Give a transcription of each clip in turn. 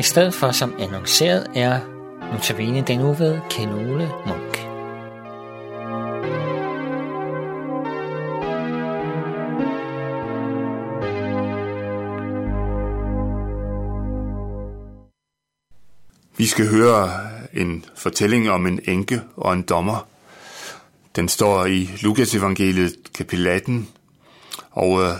I stedet for som annonceret er notabene den uge ved Kenole Munk. Vi skal høre en fortælling om en enke og en dommer. Den står i Lukas evangeliet kapitel 18, og øh,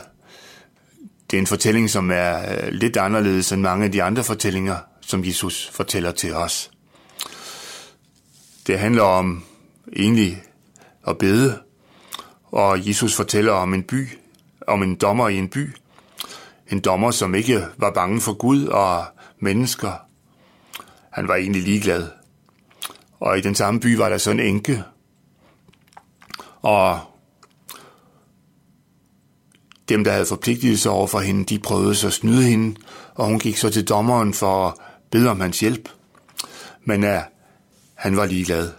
det er en fortælling, som er øh, lidt anderledes end mange af de andre fortællinger, som Jesus fortæller til os. Det handler om egentlig at bede, og Jesus fortæller om en by, om en dommer i en by. En dommer, som ikke var bange for Gud og mennesker. Han var egentlig ligeglad. Og i den samme by var der så en enke. Og dem, der havde forpligtet over for hende, de prøvede så at snyde hende, og hun gik så til dommeren for at bede om hans hjælp. Men ja, han var ligeglad.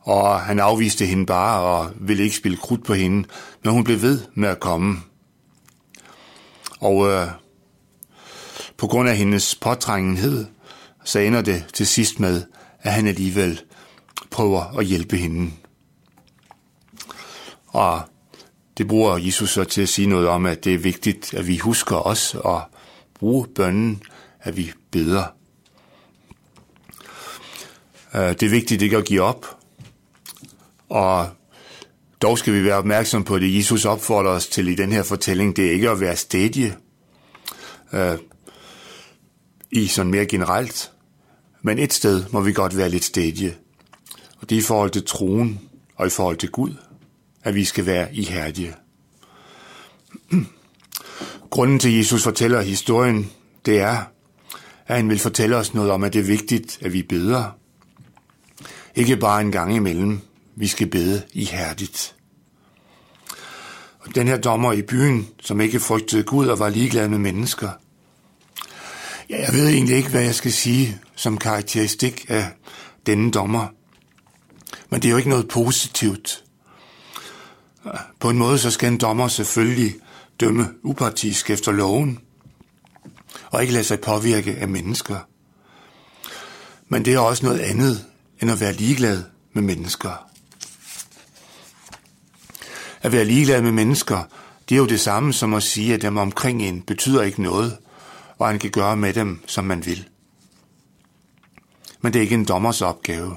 Og han afviste hende bare og ville ikke spille krudt på hende, når hun blev ved med at komme. Og øh, på grund af hendes påtrængenhed, så ender det til sidst med, at han alligevel prøver at hjælpe hende. Og det bruger Jesus så til at sige noget om, at det er vigtigt, at vi husker os og bruge bønnen, at vi beder. Øh, det er vigtigt ikke at give op, og dog skal vi være opmærksom på det, Jesus opfordrer os til i den her fortælling, det er ikke at være stedige øh, i sådan mere generelt, men et sted må vi godt være lidt stedige, og det er i forhold til troen og i forhold til Gud at vi skal være ihærdige. Grunden til, at Jesus fortæller historien, det er, at han vil fortælle os noget om, at det er vigtigt, at vi beder. Ikke bare en gang imellem. Vi skal bede ihærdigt. Og den her dommer i byen, som ikke frygtede Gud og var ligeglad med mennesker. Ja, jeg ved egentlig ikke, hvad jeg skal sige som karakteristik af denne dommer. Men det er jo ikke noget positivt. På en måde så skal en dommer selvfølgelig dømme upartisk efter loven, og ikke lade sig påvirke af mennesker. Men det er også noget andet end at være ligeglad med mennesker. At være ligeglad med mennesker, det er jo det samme som at sige, at dem omkring en betyder ikke noget, og han kan gøre med dem, som man vil. Men det er ikke en dommers opgave.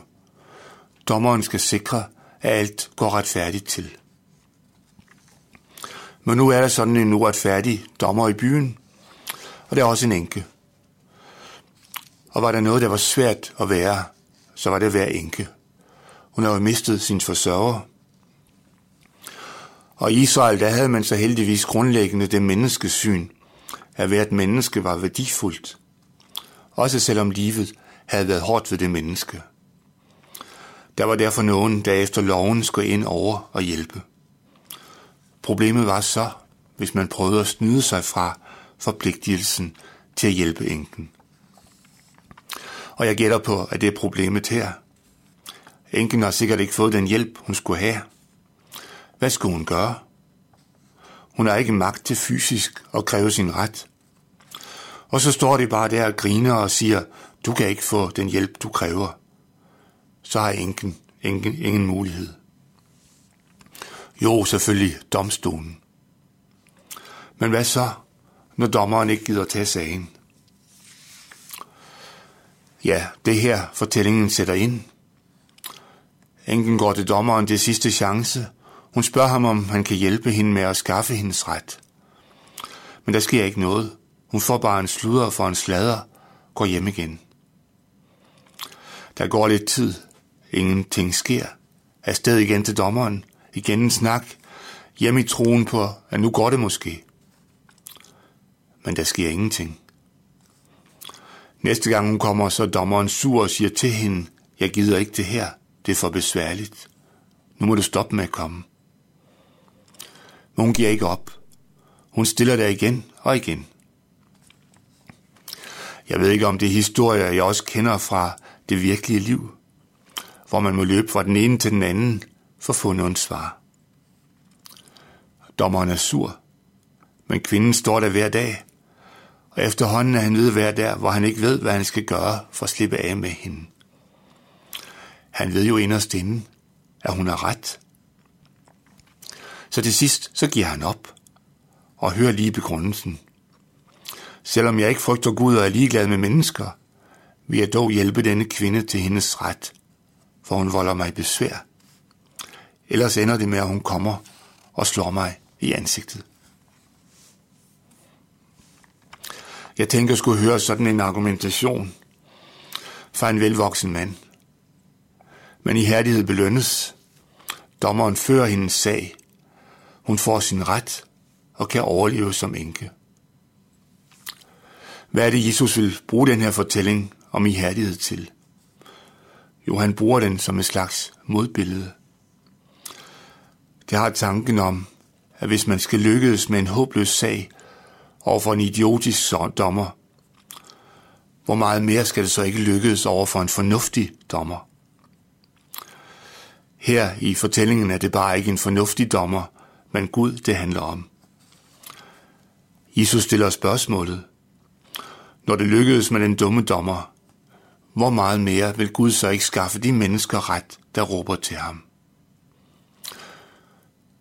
Dommeren skal sikre, at alt går retfærdigt til. Men nu er der sådan en uretfærdig dommer i byen, og der er også en enke. Og var der noget, der var svært at være, så var det at være enke. Hun havde mistet sin forsørger. Og i Israel, der havde man så heldigvis grundlæggende det menneskesyn, at hvert menneske var værdifuldt. Også selvom livet havde været hårdt ved det menneske. Der var derfor nogen, der efter loven skulle ind over og hjælpe. Problemet var så, hvis man prøvede at snyde sig fra forpligtelsen til at hjælpe enken. Og jeg gætter på, at det er problemet her. Enken har sikkert ikke fået den hjælp, hun skulle have. Hvad skulle hun gøre? Hun har ikke magt til fysisk at kræve sin ret. Og så står de bare der og griner og siger, du kan ikke få den hjælp, du kræver. Så har enken ingen, ingen mulighed. Jo, selvfølgelig domstolen. Men hvad så, når dommeren ikke gider tage sagen? Ja, det her fortællingen sætter ind. Enken går til dommeren det sidste chance. Hun spørger ham, om han kan hjælpe hende med at skaffe hendes ret. Men der sker ikke noget. Hun får bare en sludder for en slader, går hjem igen. Der går lidt tid. Ingenting sker. Afsted igen til dommeren – igen en snak, hjem i troen på, at nu går det måske. Men der sker ingenting. Næste gang hun kommer, så dommeren sur og siger til hende, jeg gider ikke det her, det er for besværligt. Nu må du stoppe med at komme. Men hun giver ikke op. Hun stiller der igen og igen. Jeg ved ikke, om det er historier, jeg også kender fra det virkelige liv, hvor man må løbe fra den ene til den anden – for fundet en svar. Dommeren er sur, men kvinden står der hver dag, og efterhånden er han ved hver der, hvor han ikke ved, hvad han skal gøre for at slippe af med hende. Han ved jo inderst inde, at hun har ret. Så til sidst, så giver han op og hører lige begrundelsen. Selvom jeg ikke frygter Gud og er ligeglad med mennesker, vil jeg dog hjælpe denne kvinde til hendes ret, for hun volder mig besvær. Ellers ender det med, at hun kommer og slår mig i ansigtet. Jeg tænker at skulle høre sådan en argumentation fra en velvoksen mand. Men i herlighed belønnes. Dommeren fører hendes sag. Hun får sin ret og kan overleve som enke. Hvad er det, Jesus vil bruge den her fortælling om ihærdighed til? Jo, han bruger den som et slags modbillede. Det har tanken om, at hvis man skal lykkes med en håbløs sag over for en idiotisk dommer, hvor meget mere skal det så ikke lykkes over for en fornuftig dommer? Her i fortællingen er det bare ikke en fornuftig dommer, men Gud det handler om. Jesus stiller spørgsmålet, når det lykkedes med den dumme dommer, hvor meget mere vil Gud så ikke skaffe de mennesker ret, der råber til ham?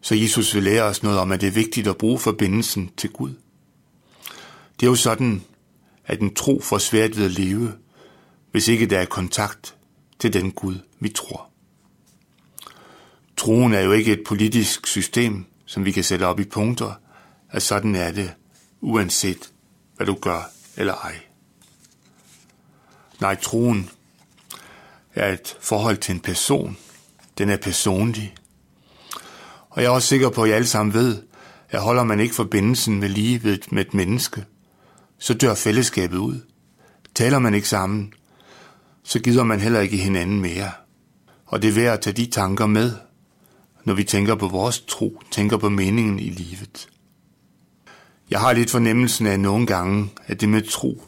Så Jesus vil lære os noget om, at det er vigtigt at bruge forbindelsen til Gud. Det er jo sådan, at en tro får svært ved at leve, hvis ikke der er kontakt til den Gud, vi tror. Troen er jo ikke et politisk system, som vi kan sætte op i punkter, at sådan er det, uanset hvad du gør eller ej. Nej, troen er et forhold til en person. Den er personlig. Og jeg er også sikker på, at I alle sammen ved, at holder man ikke forbindelsen med livet med et menneske, så dør fællesskabet ud. Taler man ikke sammen, så gider man heller ikke hinanden mere. Og det er værd at tage de tanker med, når vi tænker på vores tro, tænker på meningen i livet. Jeg har lidt fornemmelsen af nogle gange, at det med tro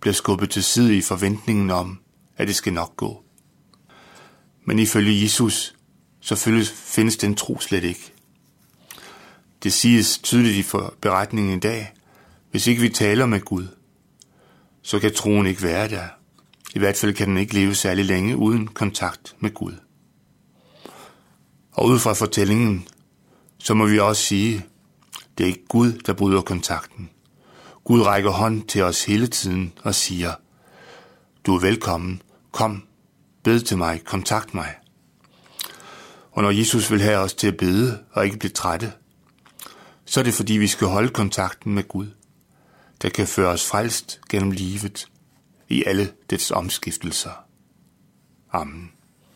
bliver skubbet til side i forventningen om, at det skal nok gå. Men ifølge Jesus, så findes den tro slet ikke. Det siges tydeligt i beretningen i dag, hvis ikke vi taler med Gud, så kan troen ikke være der. I hvert fald kan den ikke leve særlig længe uden kontakt med Gud. Og ud fra fortællingen, så må vi også sige, det er ikke Gud, der bryder kontakten. Gud rækker hånd til os hele tiden og siger, du er velkommen, kom, bed til mig, kontakt mig. Og når Jesus vil have os til at bede og ikke blive trætte, så er det fordi, vi skal holde kontakten med Gud, der kan føre os frelst gennem livet i alle dets omskiftelser. Amen.